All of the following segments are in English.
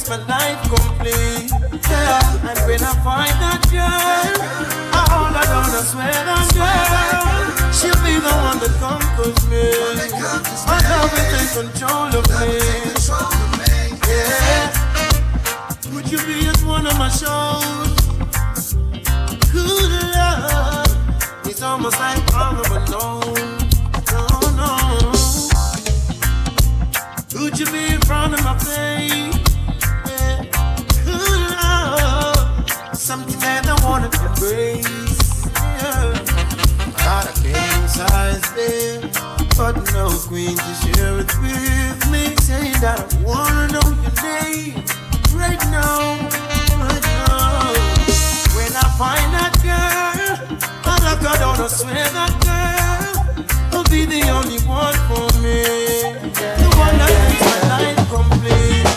makes my life complete. Yeah, and when I find that girl, I hold her down, I swear that girl, she'll be the one that conquers me. My love will take control of me. Yeah, would you be at one of my shows? Good love, it's almost like of alone. Yeah. Got a king size bed, but no queen to share it with me. Saying that I wanna know your name right now, right now. When I find that girl, I down, I swear that girl will be the only one for me. The one that makes my life complete.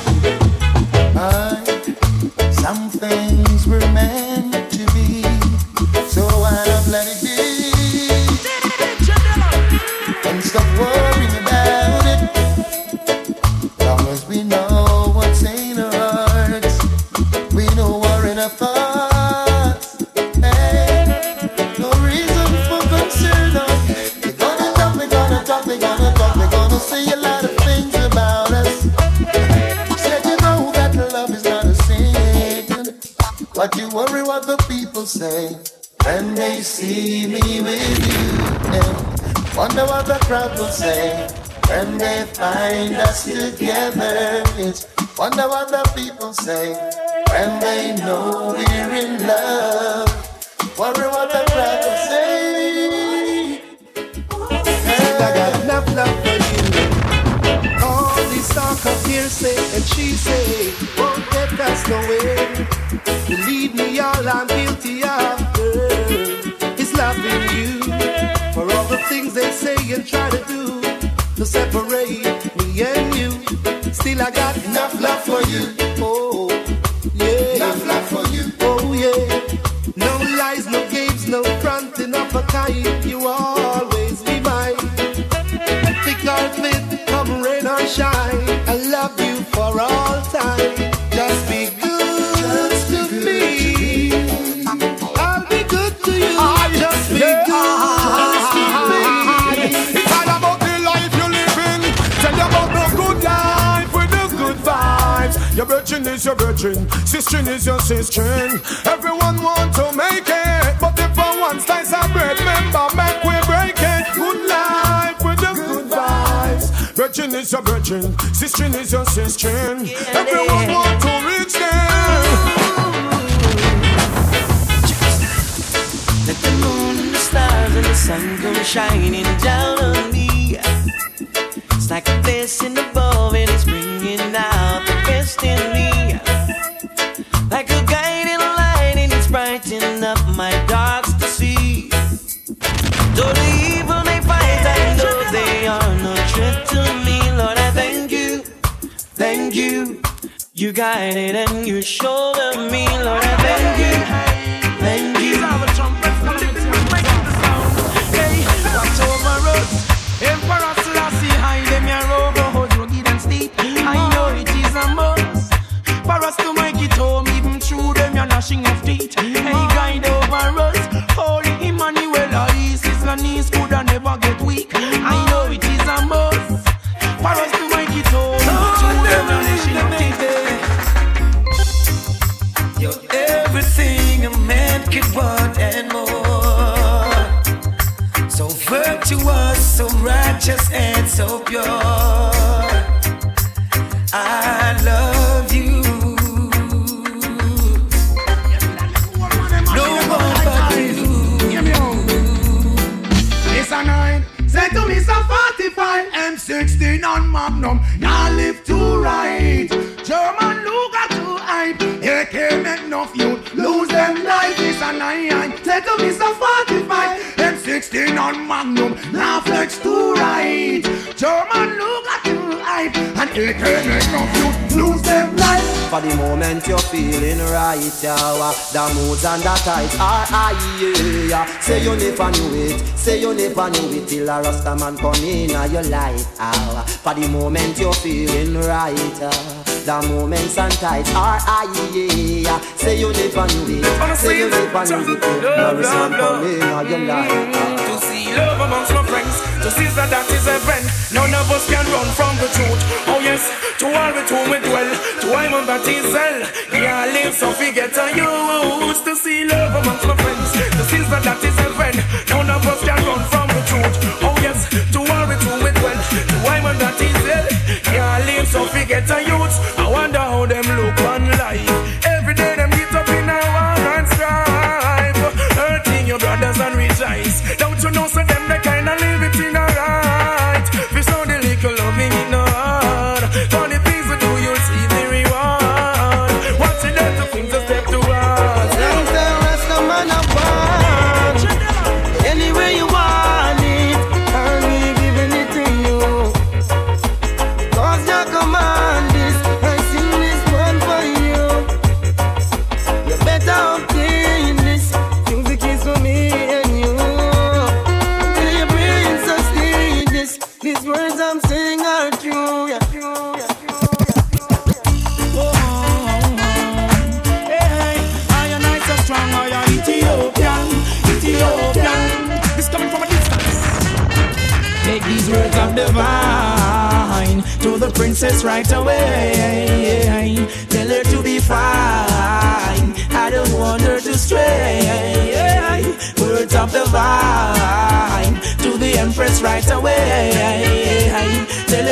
I, some wonder what the crowd will say when they find us together. It's wonder what the people say when they know we're in love. Worry what the crowd will say. I got enough love for you. All this talk of hearsay and she say won't get us nowhere. Believe me, all I'm guilty of, girl, is loving you. The things they say and try to do to separate me and you. Still, I got enough love for you. Oh, yeah. Enough love for you. Oh, yeah. No lies, no games, no fronting of a kind. You always be mine. Thick or thin, come rain or shine. I love you Virgin is your virgin, sister is your sister. Everyone want to make it, but if for one slice of bread, remember make we break it. Good life with the good vibes. Virgin is your virgin, sister is your sister. Everyone want to reach them. Let the moon and the stars and the sun come shining down on me. It's like a blessing above and it's bringing out the best in me. Guided and you shoulder me, Lord, I thank you, so pure. I love you. No one but you. Nine. Say to me, so 45 M16 on Magnum. German look at you hype And it can make you lose them life For the moment you're feeling right yeah. The moods and the tides are high yeah. Say you never knew it Say you never knew it Till a rasta man come in your life yeah. For the moment you're feeling right yeah. The moments and tides are high yeah. Say you never knew it Say you never knew it Till a rasta man come in your life love amongst my friends. To sister that is a friend. None of us can run from the truth. Oh yes, to all with whom we dwell. To I am that is hell. Yeah, live so we get a used to see love amongst my friends.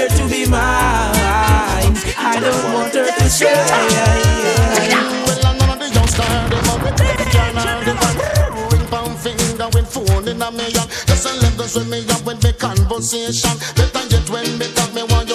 her to be mine. I don't want her to stray. Well, them up the pound finger phone in a million. Just a let us up with me conversation. Better yet when me talk me want.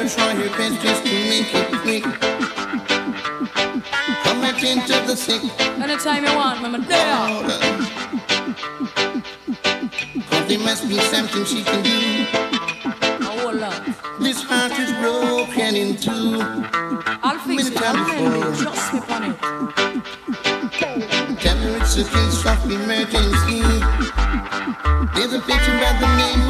and try your best just to make it quick. Come at the end of the sick. Anytime you want, Mama. There. Cause there must be something she can do. Oh, love. This heart is broken in two. I'll fix Many it. I'll just slip on it. Tell her it's a case of emergency. There's a picture by the name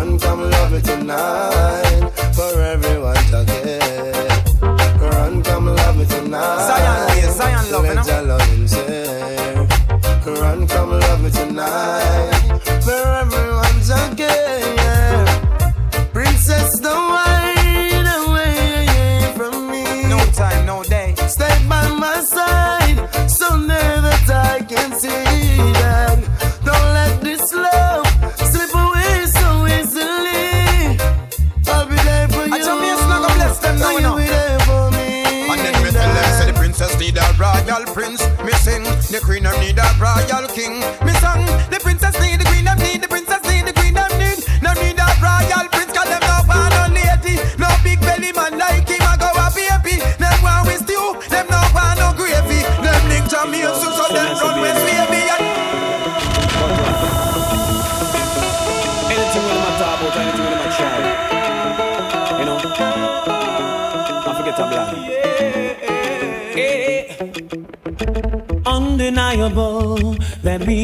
run from love tonight.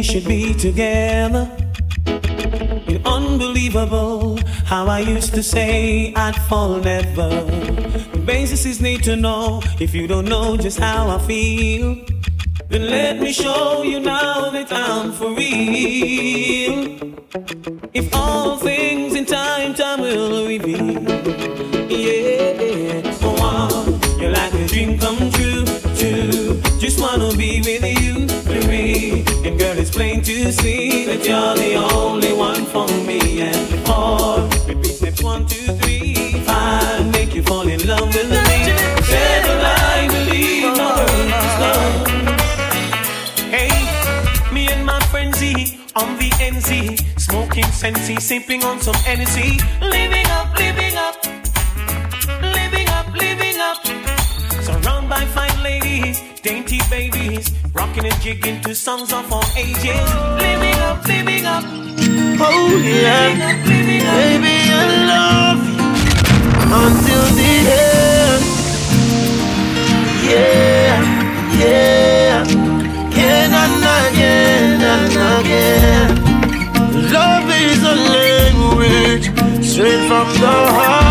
should be together. It's unbelievable how I used to say I'd fall never. The basis is need to know if you don't know just how I feel. Then let me show you now that I'm for real. If all things in time, time will reveal. Yeah, yeah. Oh. to see that you're the only one for me and four, repeat steps one, two, three, five, make you fall in love with me. Never lie, believe my world love. Hey, me and my frenzy on the NZ, smoking sensi, sipping on some energy, living. rocking and jigging to songs of all ages. Living up, living up. Oh yeah, living up, living up. baby, I love you until the end. Yeah, yeah, again and again and again. Love is a language straight from the heart.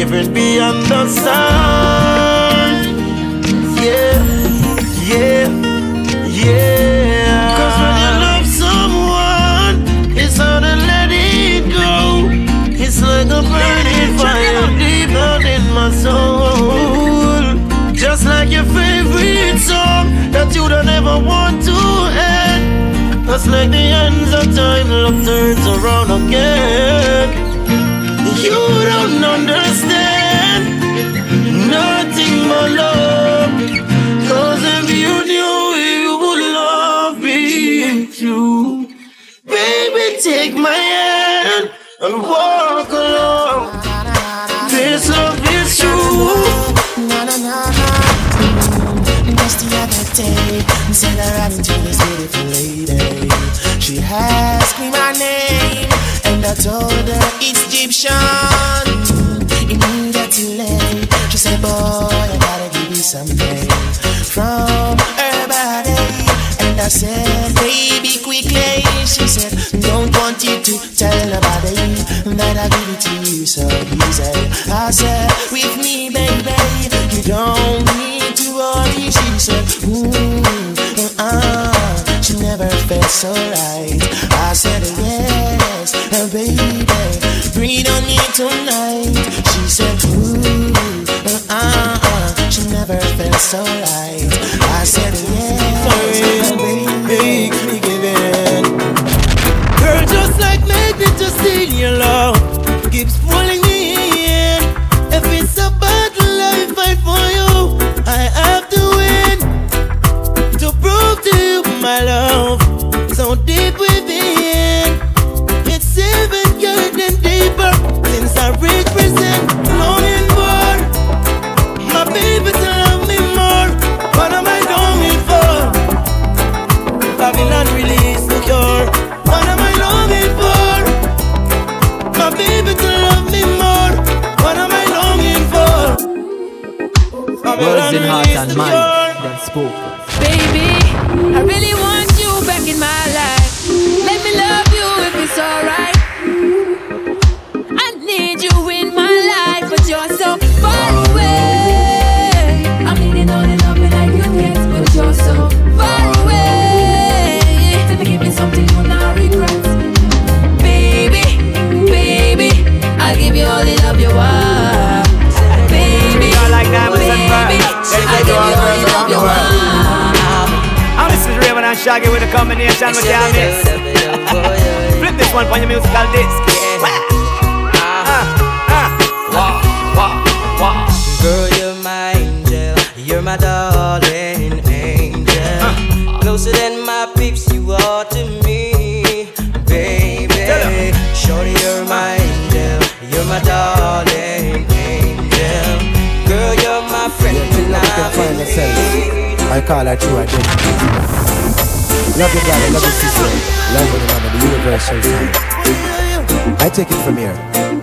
favorite beyond the sun. Yeah, yeah, yeah. Cause when you love someone, it's hard to let it go. It's like a burning fire deep down in my soul. Just like your favorite song that you don't ever want to end. Just like the ends of time, love turns around again. You don't understand. Cause if you knew you would love me too. Baby, take my hand and walk along. This love is true. Na. Just the other day, said I ran into this beautiful lady. She asked me my name, and I told her it's Egyptian. I said, With me, baby, you don't need to worry. She said, Ooh, uh, she never felt so right. I said, Yes, uh, baby, breathe on me tonight. She said, Ooh, uh, uh, she never felt so right. I said, Yes, uh, baby, Makes me give in. Girl, just like magnet, just steal your love. Keeps pulling me mind a combination with your mix. Flip this one on your musical disc. Love your brother, love your sister, love one another, the universal sign. I take it from here.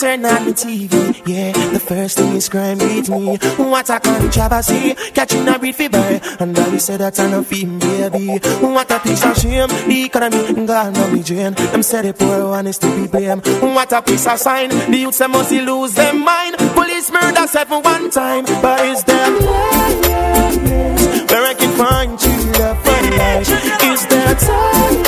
Turn on the TV, yeah. The first thing is crime beat me. What a controversy, catching a breed fever. And I said that I'm a film, baby. What a piece of shame, the economy gone on me drain. Them say the poor one is to be blamed. What a piece of sign, the youths they must lose their mind. Police murder seven one time, but is them where I can find true love for life? Is there time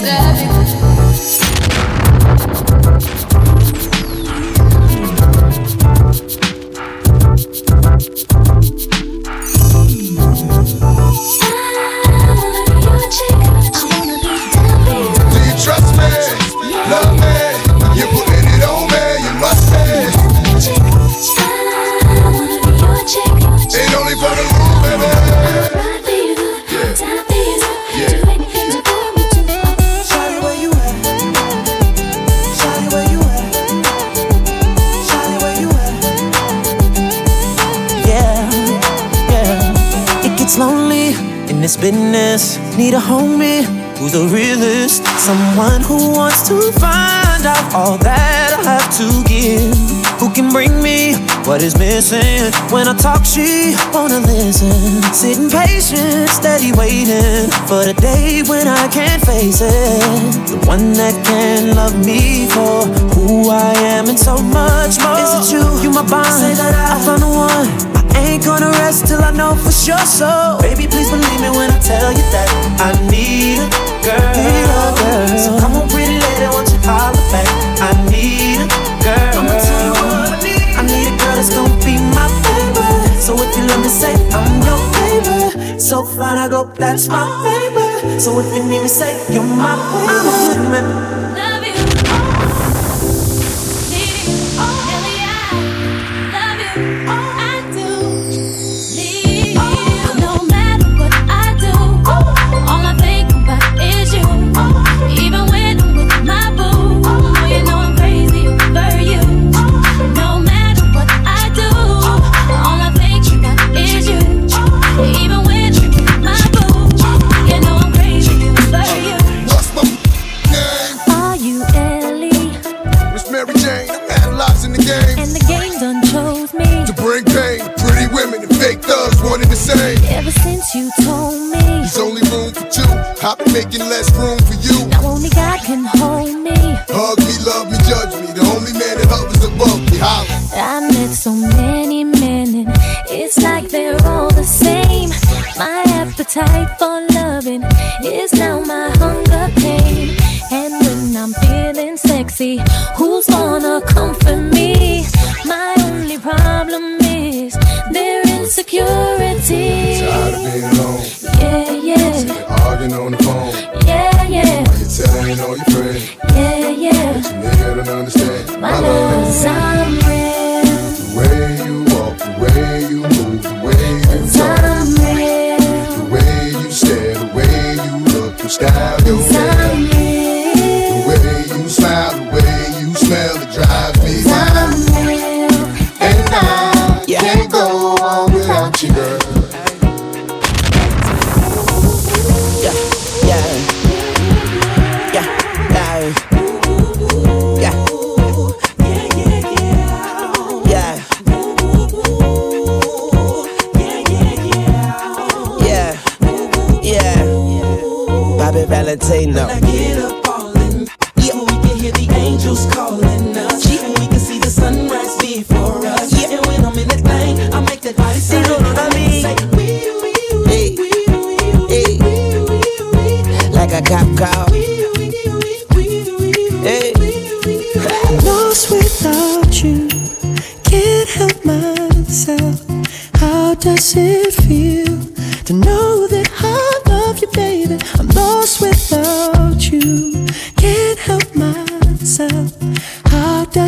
When steady waiting for the day when I can't face it. The one that can love me for who I am and so much more. Is it you? You my bond. Say that I, I found the one. I ain't gonna rest till I know for sure. So, baby, please believe me when I tell you that I need a girl. Need a girl. So come on, pretty lady, won't you holler go that's my baby. So if you need me, say you're my baby. I've yeah. Arguing on the.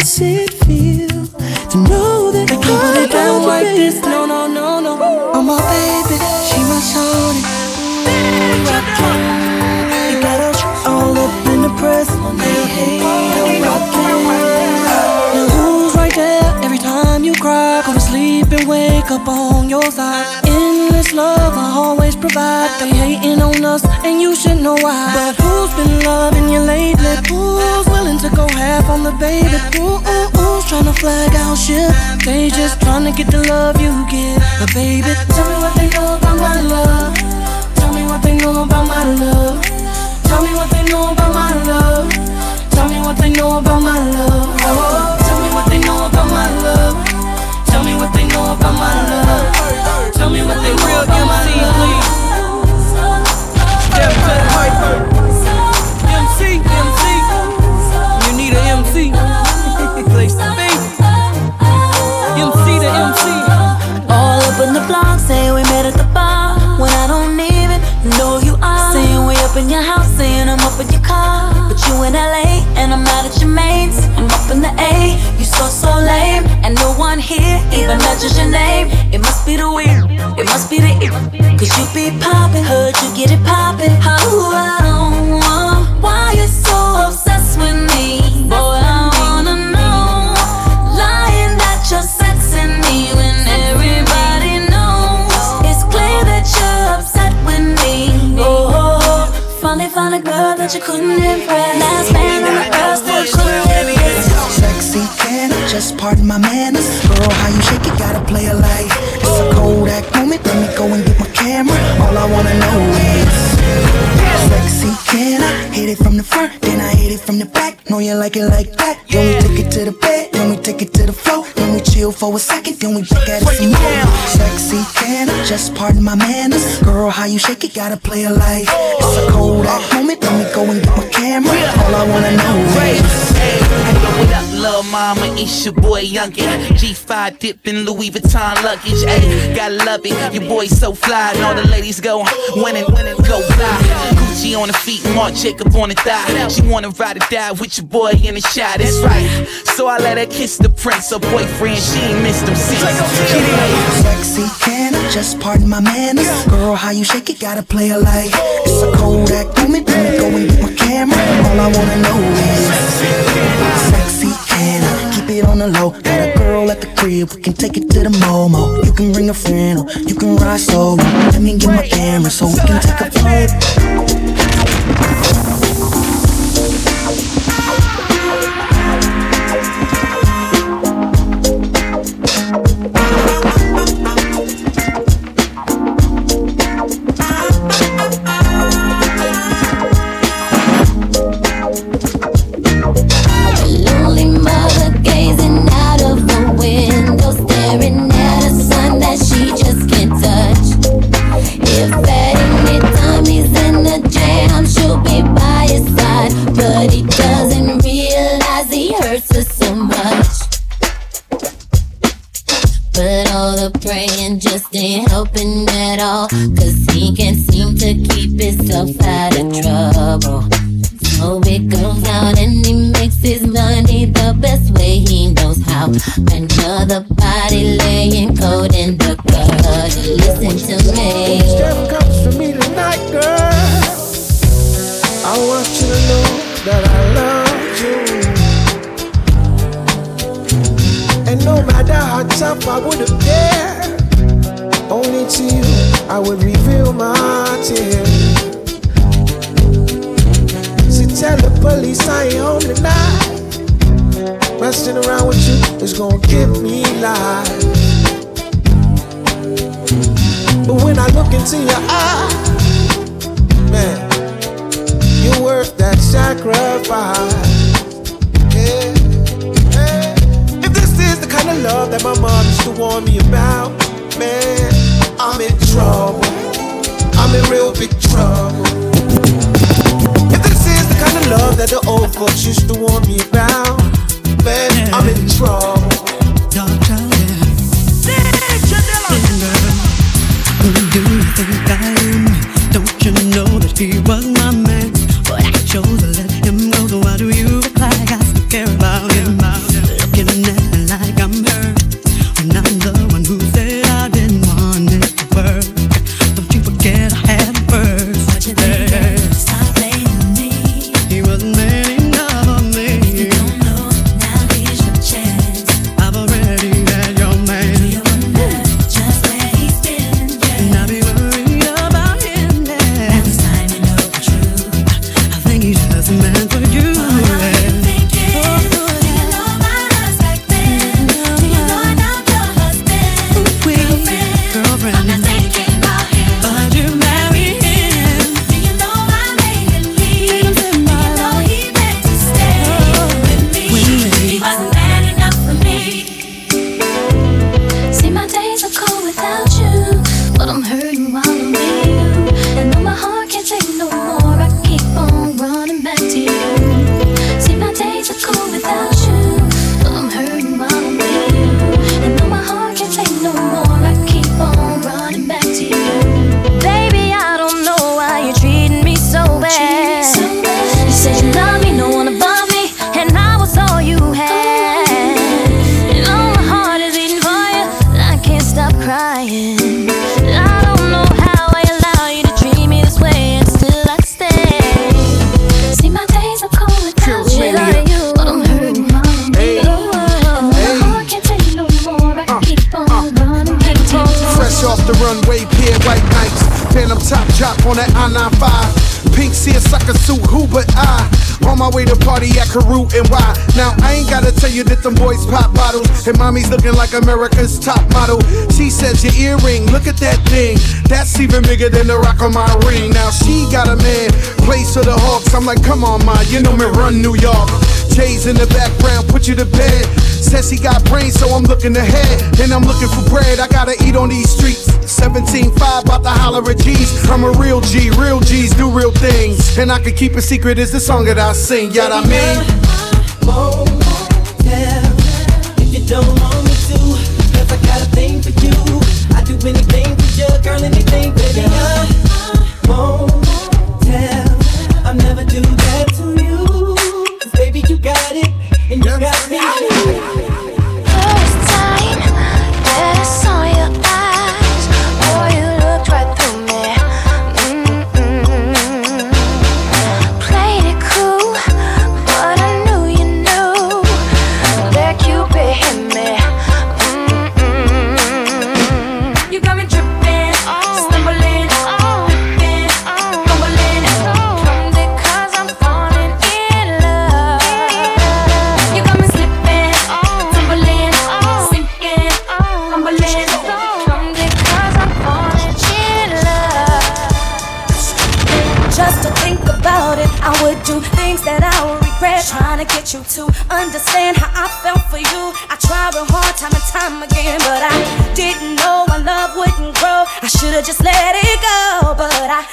Does it feel to know that I keep love it down you, like baby? this, no, no, no, no. Oh my baby, she my shorty. You got us all up in the press. Hey, hey, I'm rocking. Now who's right there every time you cry? Go to sleep and wake up on your side. Endless love, I always provide. They hating on us, and you should know why. But who's been loving you lately? Who's willing to go half on the baby? Ooh, ooh, who's trying to flag out shit? They just trying to get the love you get. But baby, tell me what they know about my love. Tell me what they know about my love. Tell me what they know about my love. Tell me what they know about my love. Oh, tell me what they know about my love. Tell me what they know about my love. Tell me what they know about my love. MC, MC. Place to be. MC to MC. All up in the block, saying we met at the bar. When I don't even know you are. Saying we up in your house, saying I'm up in your car. But you in LA, and I'm out at your mains. I'm up in the A, you so, so lame. And no one here even mentions your name. It must be the weird, it must be the it. Cause you be poppin', heard you get it poppin'. Oh, oh, why girl that you couldn't impress. Last man on the earth still couldn't resist. Sexy can just pardon my manners? Girl, how you shake it, gotta play a life. It's a Kodak moment, let me go and get my camera. All I wanna know is Sexy can I hit it from the front, then I hit it from the back. Know you like it like that. Then we take it to the bed, then we take it to the floor. Then we chill for a second, then we back at it some more. Sexy can I just pardon my manners? Girl, how you shake it, gotta play a life. It's a Kodak moment, let me go and get my camera. All I wanna know is I know without love, Lil Mama, it's your boy Youngin. G5 dipped in Louis Vuitton luggage. Ayy, gotta love it. Your boy so fly, and all the ladies go winning, winning, go fly. On her feet, Marc Jacob on the thigh. She wanna ride or die with your boy in the shot. That's right. So I let her kiss the prince, her boyfriend. She ain't missed him since. Sexy, can I just pardon my manners? Girl, how you shake it, gotta play it like it's a Kodak moment. Let me go and get my camera. All I wanna know is sexy, can I keep it on the low? Got a girl at the crib, we can take it to the Momo. You can bring a friend or you can ride solo. Let me get my camera so we can take a flight. Matter I would appear, only to you I would reveal my tears. So tell the police I ain't home tonight. Messing around with you is gonna give me life. But when I look into your eyes, man, you're worth that sacrifice. Love that my mom used to warn me about, man, I'm in trouble. I'm in real big trouble. If this is the kind of love that the old folks used to warn me about, man, I'm in trouble. Don't you know that he was I-95. Pink suit, who but I? On my way to party at Carew and why? Now I ain't gotta tell you that them boys pop bottles and mommy's looking like America's top model. She says your earring, look at that thing. That's even bigger than the rock on my ring. Now she got a man, plays for the Hawks. I'm like, come on, ma, you know me run New York. Jay's in the background, put you to bed. Says he got brains, so I'm looking ahead. And I'm looking for bread, I gotta eat on these streets. 17.5, about to holler at G's. I'm a real G, real G's do real things. And I can keep a secret, is the song that I sing, you I mean? Don't want me to, cause I got a thing for you. I do anything for you, girl, anything, you to understand how I felt for you. I tried real hard time and time again, but I didn't know my love wouldn't grow. I should have just let it go, but I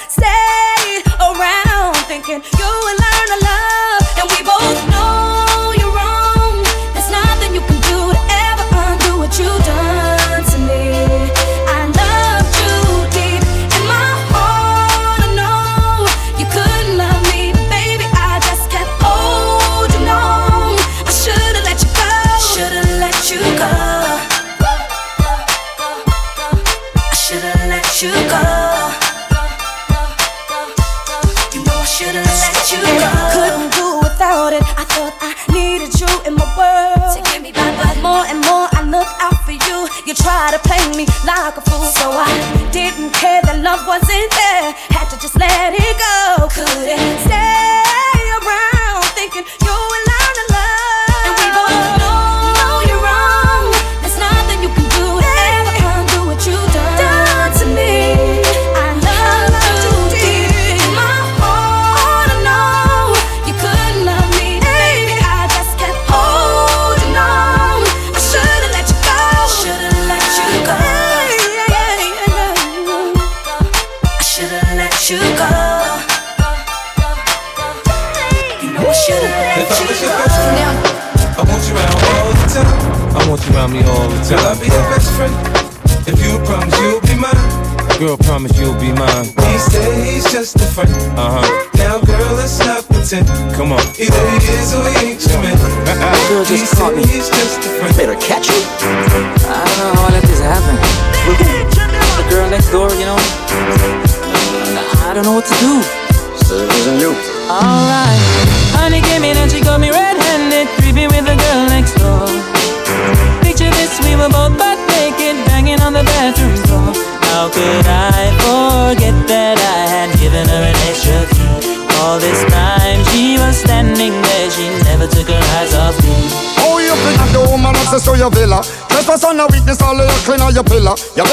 Yeah.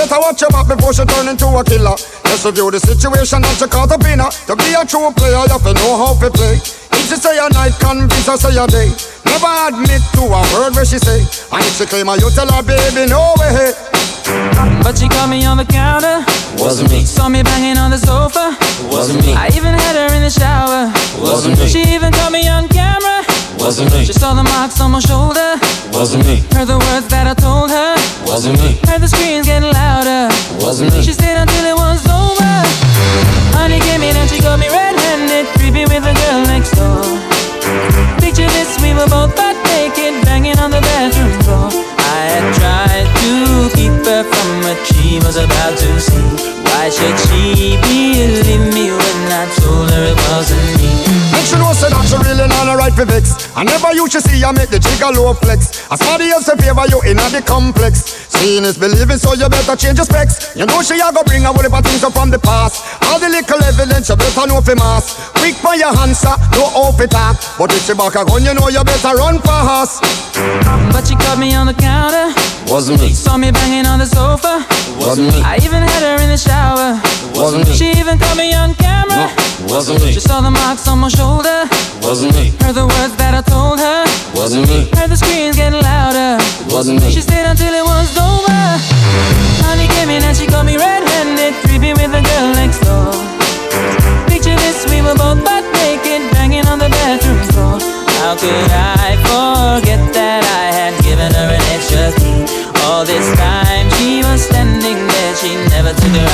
review the situation that you caught up in. her. To be a true player, you have to know how to play. If she say a night, convince her say a day. Never admit to a word where she say. And if she claim her, you tell her, baby, no way. But she caught me on the counter. Wasn't me. Saw me banging on the sofa. Wasn't me. I even had her in the shower. Wasn't me. She even caught me on camera. Wasn't me. She saw the marks on my shoulder. Wasn't me. Heard the words that I told her. Wasn't me. Heard the screams getting louder. Wasn't me. She stayed until it was over. Honey came in and she got me red-handed, creepy with the girl next door. Picture this, we were both butt naked, banging on the bathroom floor. I had tried to keep her from what she was about to see. Why should she believe me when I told her it wasn't me? Make sure know say that she really not right for vex. I never used to see I make the jigger low flex. As somebody else favor you in the complex. Seeing is believing, so you better change your specs. You know she a go bring a whole heap things up from the past. All the little evidence you better know for mass. Quick for your answer, no off it talk. But if she back a gun, you know you better run fast. But she caught me on the counter. Wasn't me. Saw me banging on the sofa. Wasn't me. I even had her in the shower. Wasn't me. She even caught me on camera. No, wasn't me. She saw the marks on my shoulder. Wasn't me. Heard the words that I told her. Wasn't me. Heard the screams getting louder. Wasn't me. She stayed until it was over. Honey came in and she got me red-handed, creepy with the girl next door. Picture this, we were both butt naked, banging on the bathroom floor. How could I forget that I had given her an extra key? All this time she was standing there, she never took her